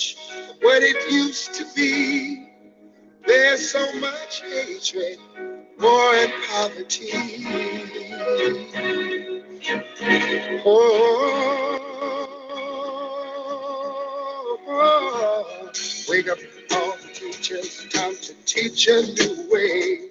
much what it used to be. There's so much hatred, war and poverty. Oh, wake up all the teachers, time to teach a new way.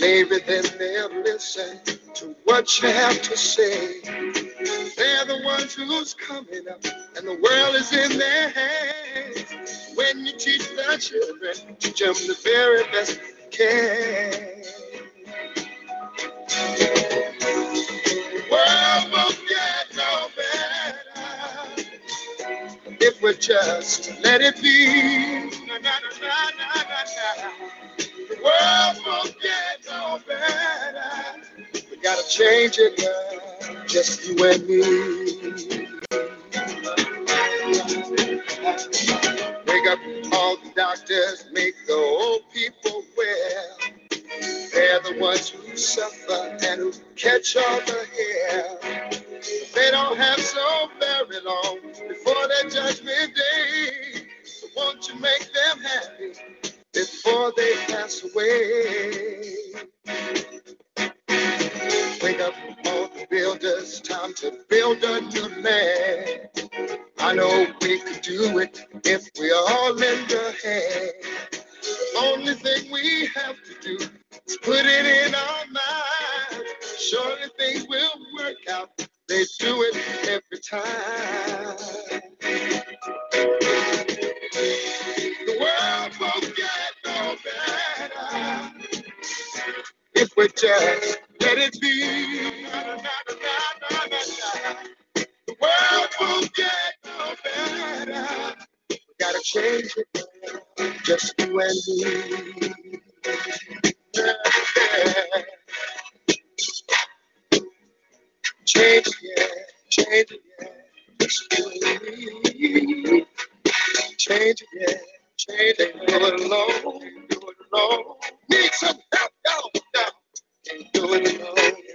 Maybe then they'll listen to what you have to say. They're the ones who's coming up, and the world is in their hands. When you teach the children, teach them the very best you can. World won't get no better if we just let it be. Na, na, na. The world won't get no better. We gotta change it, girl. Just you and me. Wake up all the doctors, make the old people well. They're the ones who suffer and who catch all the hair. They don't have so very long before their judgment day. So won't you make them happy before they pass away? Wake up all the builders, time to build a new land. I know we could do it if we all lend a hand. Only thing we have to do is put it in our minds. Surely things will work out. They do it every time. The world won't if we just let it be. The world won't get no better. We gotta change it, just you and me. Change it, yeah, change it, yeah, just you and me. Change it, yeah, change it, do it alone, do it alone. Need some. Can't do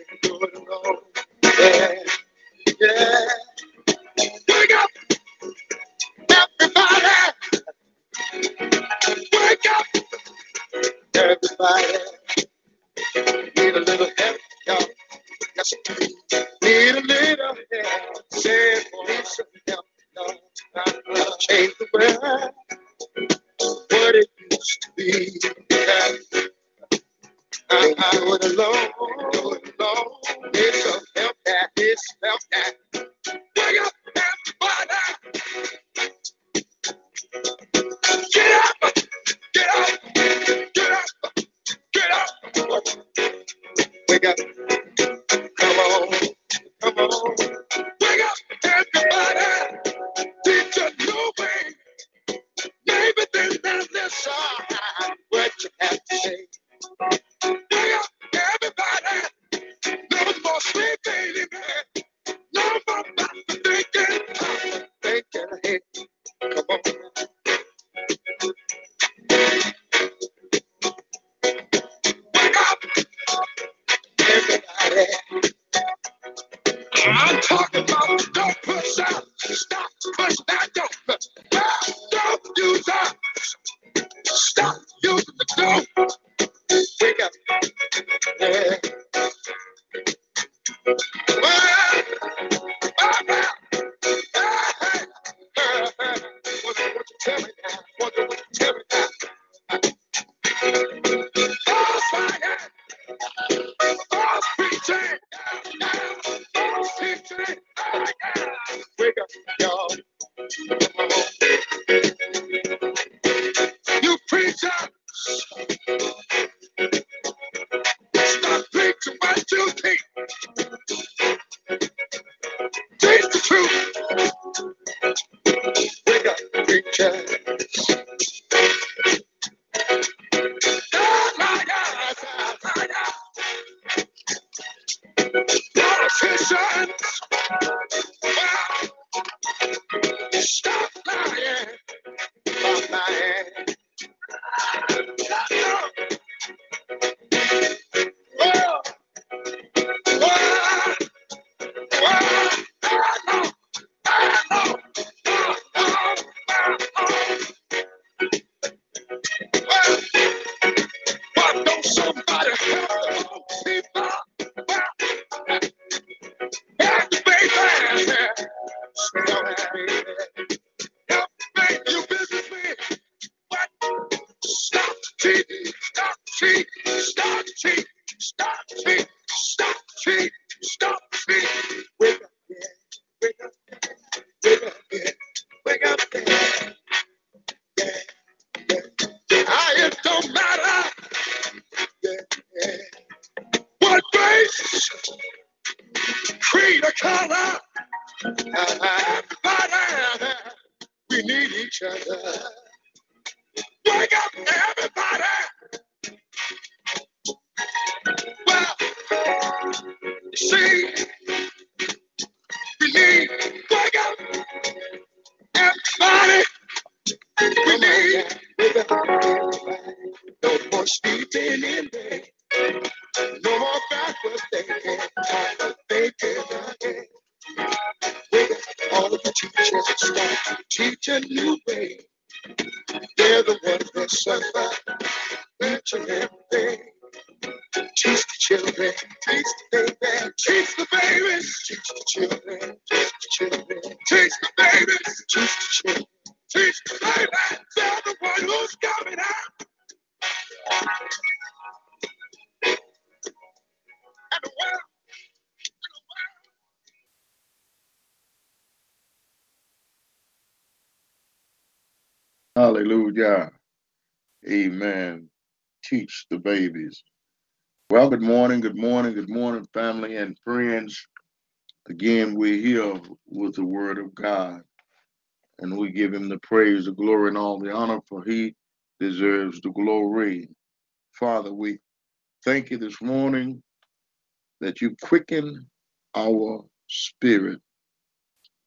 Hallelujah. Good morning, good morning, good morning, family and friends. Again, we're here with the word of God, and we give him the praise, the glory, and all the honor, for he deserves the glory. Father, we thank you this morning that you quicken our spirit.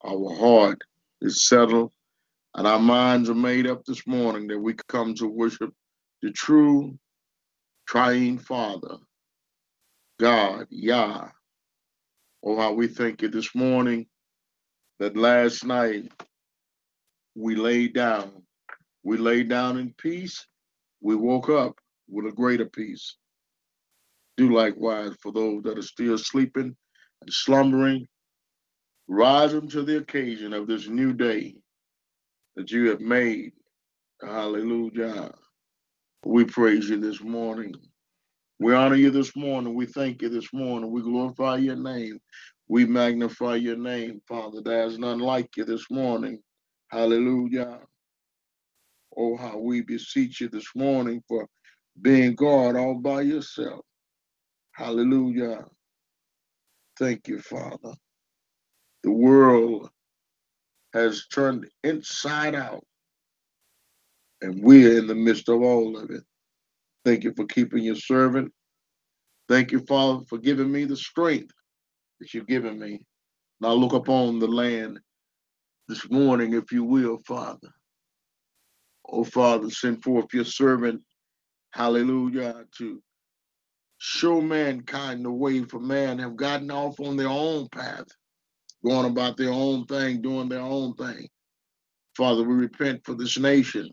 Our heart is settled and our minds are made up this morning that we come to worship the true triune Father, God, Yah. Oh, how we thank you this morning that last night we laid down. We laid down in peace. We woke up with a greater peace. Do likewise for those that are still sleeping and slumbering. Rise them to the occasion of this new day that you have made. Hallelujah. We praise you this morning. We honor you this morning. We thank you this morning. We glorify your name. We magnify your name, Father. There's none like you this morning. Hallelujah. Oh, how we beseech you this morning for being God all by yourself. Hallelujah. Thank you, Father. The world has turned inside out. And we're in the midst of all of it. Thank you for keeping your servant. Thank you, Father, for giving me the strength that you've given me. Now look upon the land this morning, if you will, Father. Oh, Father, send forth your servant, hallelujah, to show mankind the way for man have gotten off on their own path going about their own thing, doing their own thing. Father, we repent for this nation.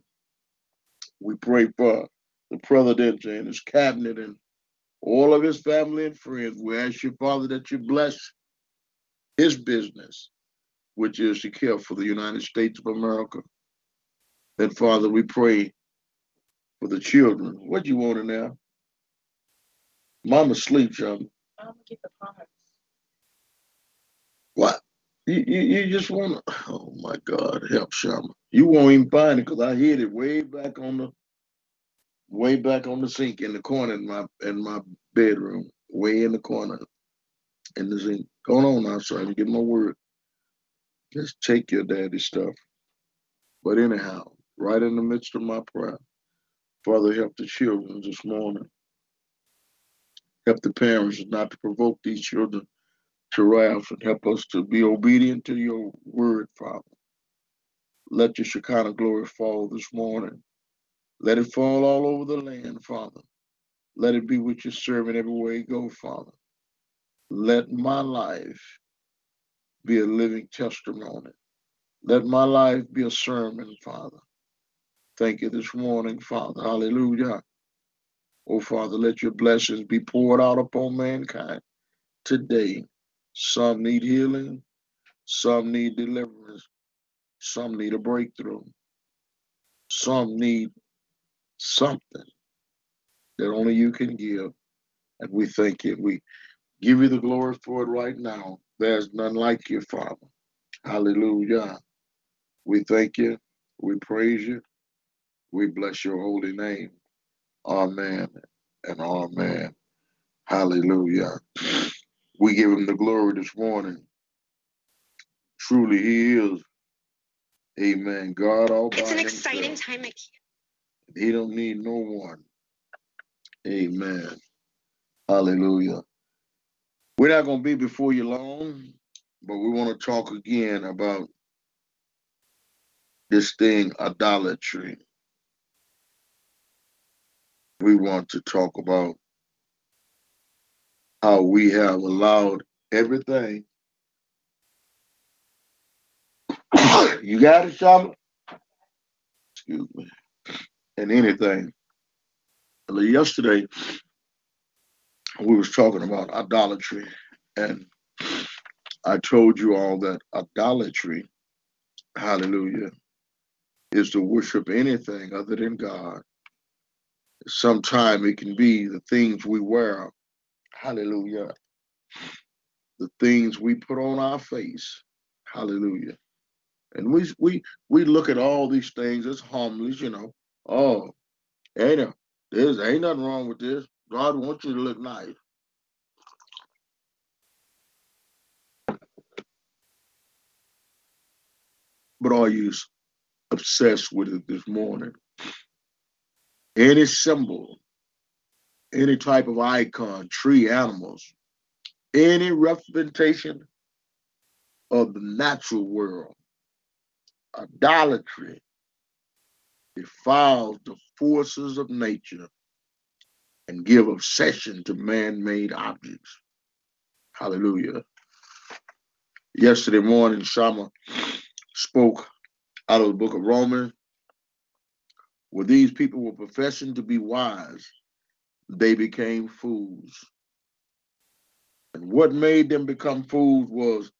We pray for the president and his cabinet and all of his family and friends. We ask you, Father, that you bless his business, which is to care for the United States of America. And Father, we pray for the children. What you want in there? Mama sleep, Mama, get the cards. What? You, you, you just want to, oh my God, help Shama. You won't even find it because I hid it way back on the, way back on the sink in the corner in my in my bedroom, way in the corner in the sink. Going on now, son, to get my word. Just take your daddy stuff. But anyhow, right in the midst of my prayer. Father, help the children this morning. Help the parents not to provoke these children to wrath and help us to be obedient to your word, Father. Let your Shekinah glory fall this morning. Let it fall all over the land, Father. Let it be with your servant everywhere you go, Father. Let my life be a living testimony. Let my life be a sermon, Father. Thank you this morning, Father. Hallelujah. Oh, Father, let your blessings be poured out upon mankind today. Some need healing, some need deliverance, some need a breakthrough, some need something that only you can give. And we thank you. We give you the glory for it right now. There's none like you, Father. Hallelujah. We thank you. We praise you. We bless your holy name. Amen and amen. Hallelujah. We give him the glory this morning. Truly, he is. Amen. God all It's an exciting himself. time at He don't need no one. Amen. Hallelujah. We're not going to be before you long, but we want to talk again about this thing, idolatry. We want to talk about how we have allowed everything. you got it, Shama? Excuse me. And anything. Yesterday, we was talking about idolatry, and I told you all that idolatry, hallelujah, is to worship anything other than God. Sometimes it can be the things we wear, hallelujah, the things we put on our face, hallelujah. And we we we look at all these things as harmless, you know. Oh, ain't a, there's ain't nothing wrong with this. God wants you to look nice. But are you obsessed with it this morning? Any symbol, any type of icon, tree, animals, any representation of the natural world, idolatry defiles the forces of nature and give obsession to man-made objects. Hallelujah. Yesterday morning, Shama spoke out of the book of Romans, where these people were professing to be wise, they became fools. And what made them become fools was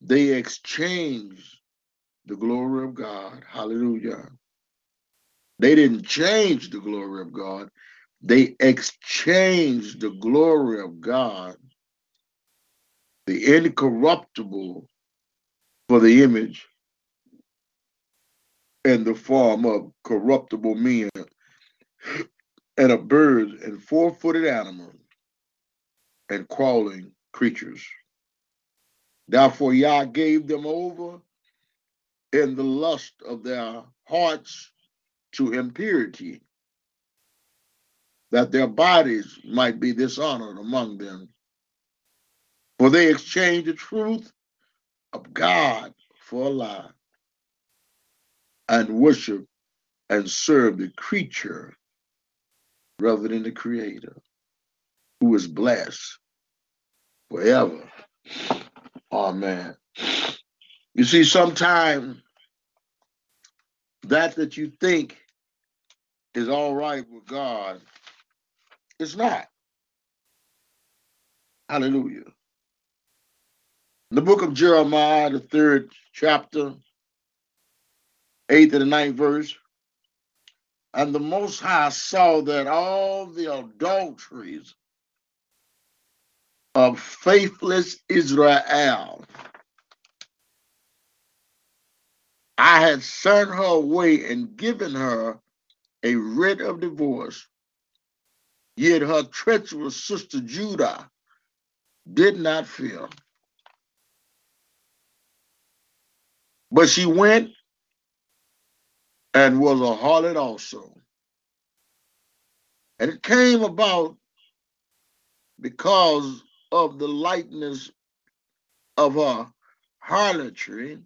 they exchanged the glory of God. Hallelujah. They didn't change the glory of God, they exchanged the glory of God, the incorruptible, for the image and the form of corruptible men and of birds and four footed animals and crawling creatures. Therefore, Yah gave them over in the lust of their hearts to impurity, that their bodies might be dishonored among them. For they exchanged the truth of God for a lie and worship and serve the creature rather than the creator, who is blessed forever. Amen. You see, sometimes that that you think is all right with God, it's not. Hallelujah. The book of Jeremiah, the third chapter, eighth and the ninth verse. And the Most High saw that all the adulteries of faithless Israel, I had sent her away and given her a writ of divorce. Yet her treacherous sister Judah did not fear. But she went and was a harlot also. And it came about because of the likeness of her harlotry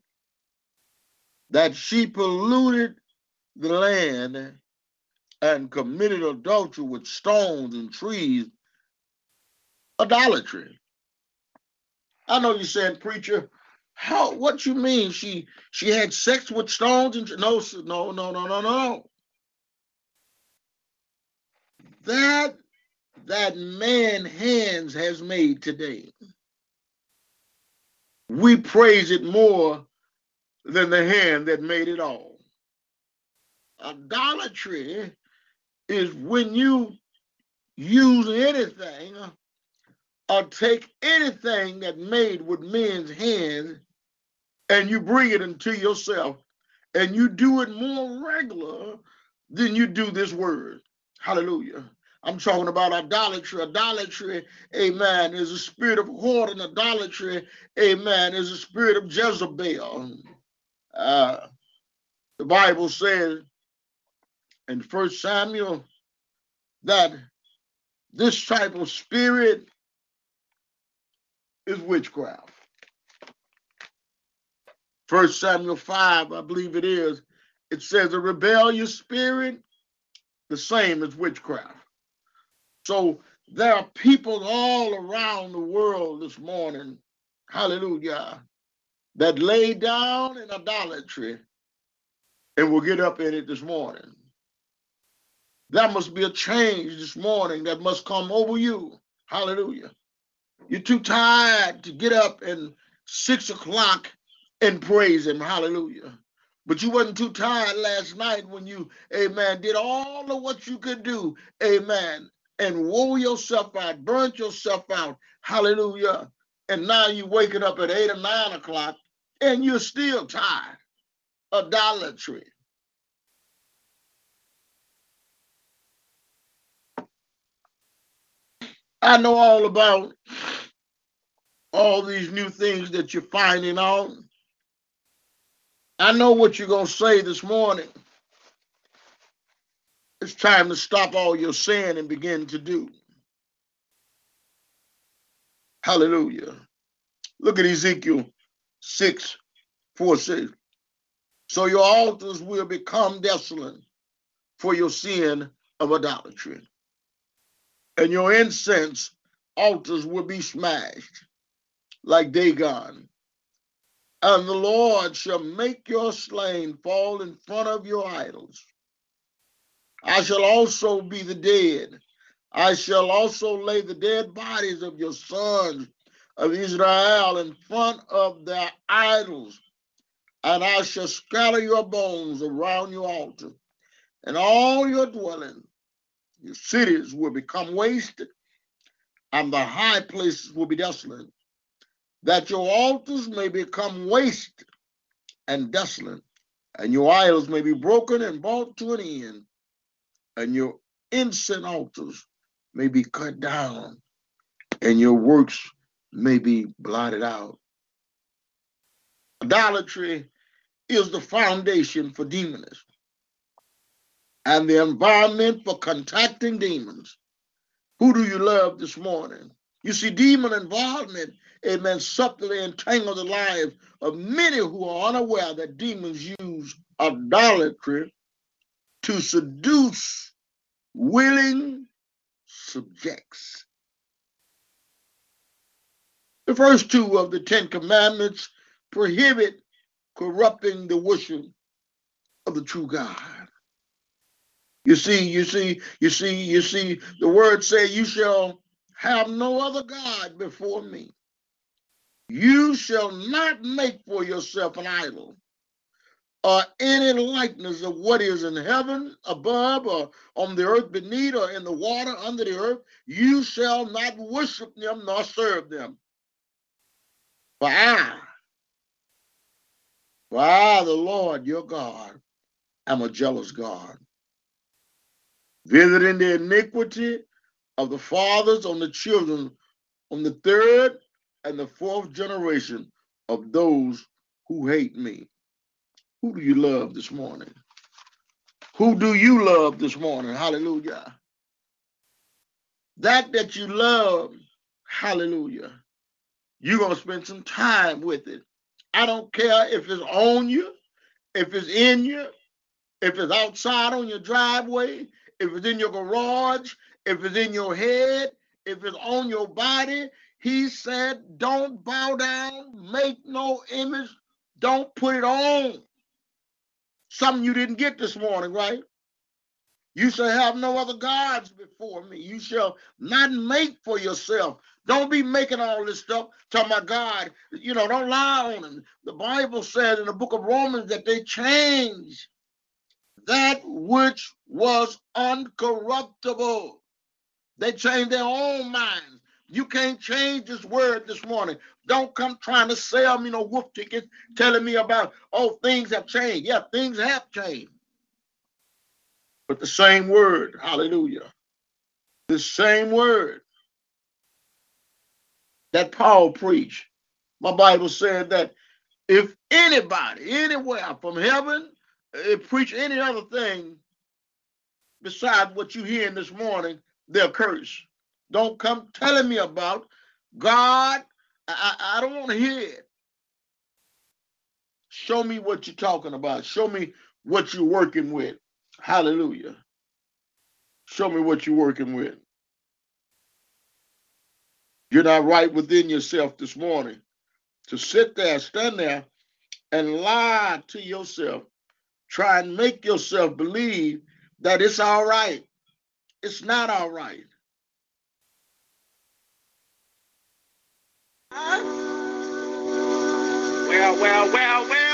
that she polluted the land and committed adultery with stones and trees, idolatry. I know you're saying, preacher, how what you mean? She she had sex with stones and no no no no no no. That that man hands has made today. We praise it more than the hand that made it all. Idolatry is when you use anything or take anything that made with men's hands and you bring it into yourself and you do it more regular than you do this word. Hallelujah. I'm talking about idolatry. Idolatry, amen, is a spirit of whoredom. idolatry, amen, is a spirit of Jezebel. Uh, the Bible says in First Samuel that this type of spirit is witchcraft. First Samuel 5, I believe it is, it says a rebellious spirit, the same as witchcraft. So there are people all around the world this morning, hallelujah, that lay down in idolatry and will get up in it this morning. That must be a change this morning that must come over you. Hallelujah. You're too tired to get up and six o'clock and praise him. Hallelujah. But you wasn't too tired last night when you, amen, did all of what you could do, amen, and wore yourself out, burnt yourself out. Hallelujah. And now you're waking up at eight or nine o'clock and you're still tired. Idolatry. I know all about all these new things that you're finding out. I know what you're going to say this morning. It's time to stop all your sin and begin to do. Hallelujah. Look at Ezekiel 6 4 6. So your altars will become desolate for your sin of idolatry, and your incense altars will be smashed like Dagon. And the Lord shall make your slain fall in front of your idols. I shall also be the dead. I shall also lay the dead bodies of your sons of Israel in front of their idols, and I shall scatter your bones around your altar, and all your dwelling, your cities will become wasted, and the high places will be desolate, that your altars may become waste and desolate, and your idols may be broken and brought to an end, and your incense altars may be cut down, and your works may be blotted out. Idolatry is the foundation for demonism and the environment for contacting demons. Who do you love this morning? You see, demon involvement, amen, subtly entangle the lives of many who are unaware that demons use idolatry to seduce willing subjects. The first two of the Ten Commandments prohibit corrupting the worship of the true God. You see, you see, you see, you see, the word say, You shall have no other God before me. You shall not make for yourself an idol or any likeness of what is in heaven above or on the earth beneath or in the water under the earth. You shall not worship them nor serve them. For I, for I, the Lord your God, am a jealous God, visiting the iniquity of the fathers on the children, on the third and the fourth generation of those who hate me. Who do you love this morning? Who do you love this morning? Hallelujah. That that you love, hallelujah. You're going to spend some time with it. I don't care if it's on you, if it's in you, if it's outside on your driveway, if it's in your garage, if it's in your head, if it's on your body. He said, don't bow down, make no image, don't put it on. Something you didn't get this morning, right? You shall have no other gods before me. You shall not make for yourself. Don't be making all this stuff. Talking about God, you know, don't lie on him. The Bible says in the book of Romans that they change that which was uncorruptible. They changed their own minds. You can't change this word this morning. Don't come trying to sell me no wolf tickets telling me about, oh, things have changed. Yeah, things have changed. But the same word, hallelujah, the same word that Paul preached. My Bible said that if anybody, anywhere from heaven, uh, preach any other thing besides what you hearing this morning, they're cursed. Don't come telling me about God. I, I don't want to hear it. Show me what you're talking about. Show me what you're working with. Hallelujah. Show me what you're working with. You're not right within yourself this morning to sit there, stand there, and lie to yourself. Try and make yourself believe that it's all right. It's not all right. Well, well, well, well.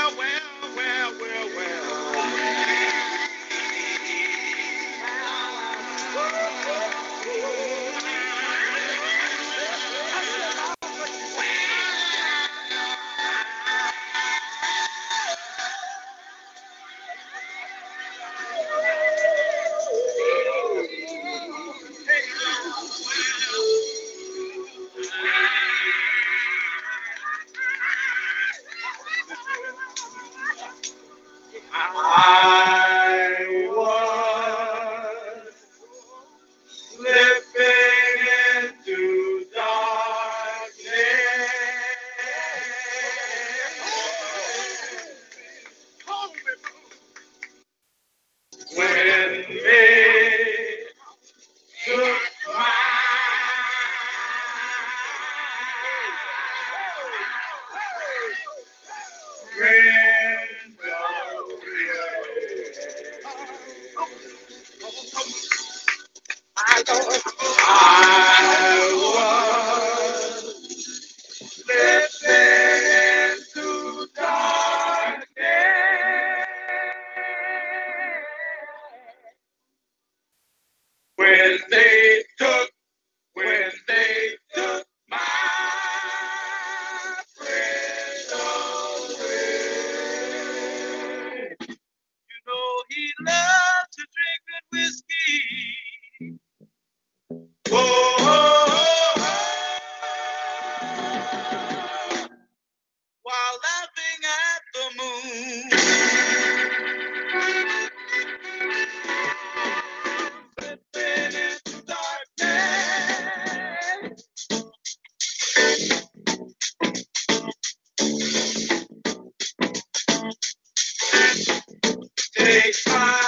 fine.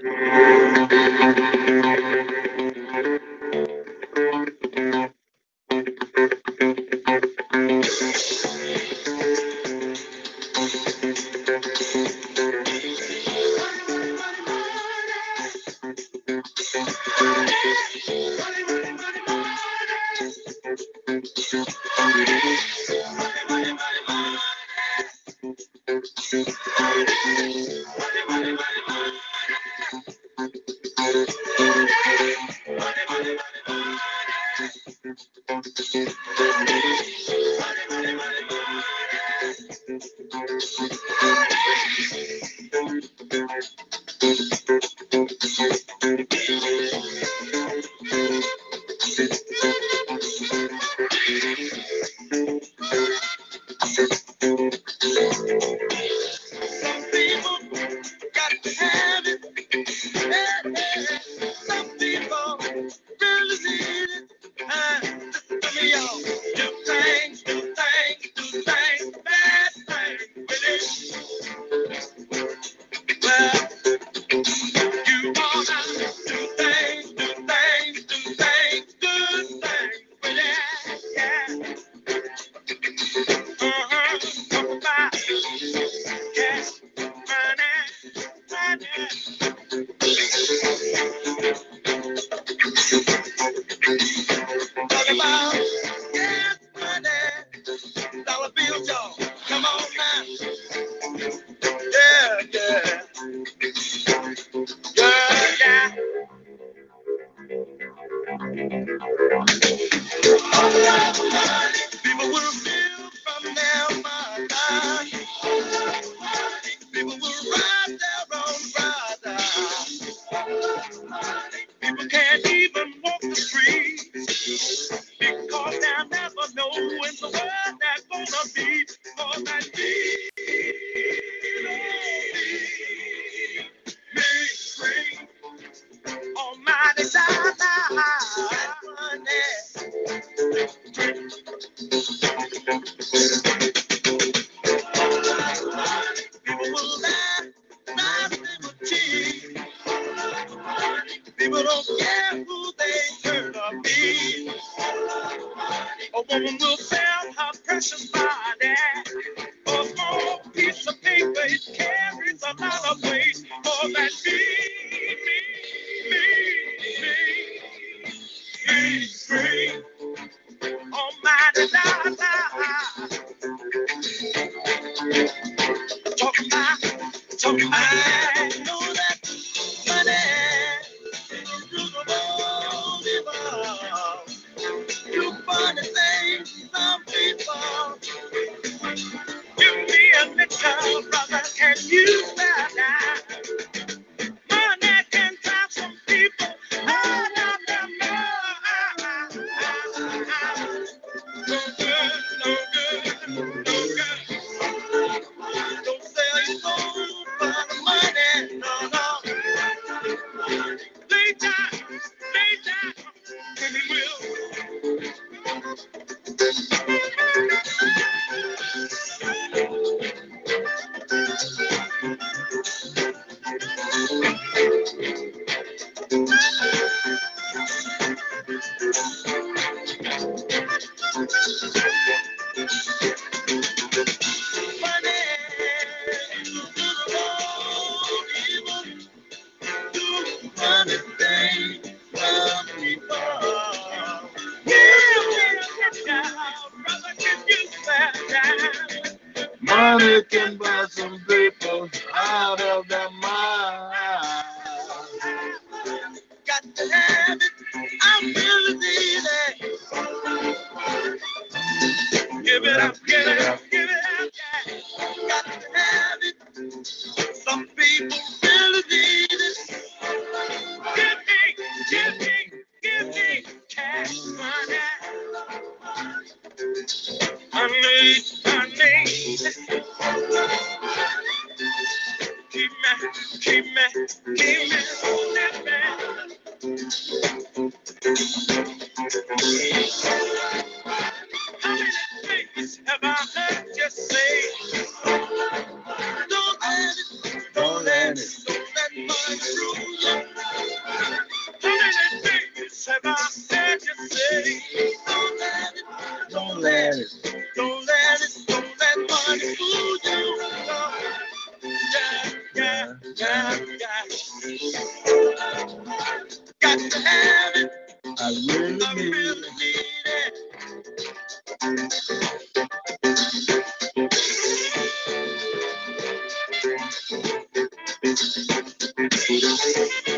Música you. Gracias.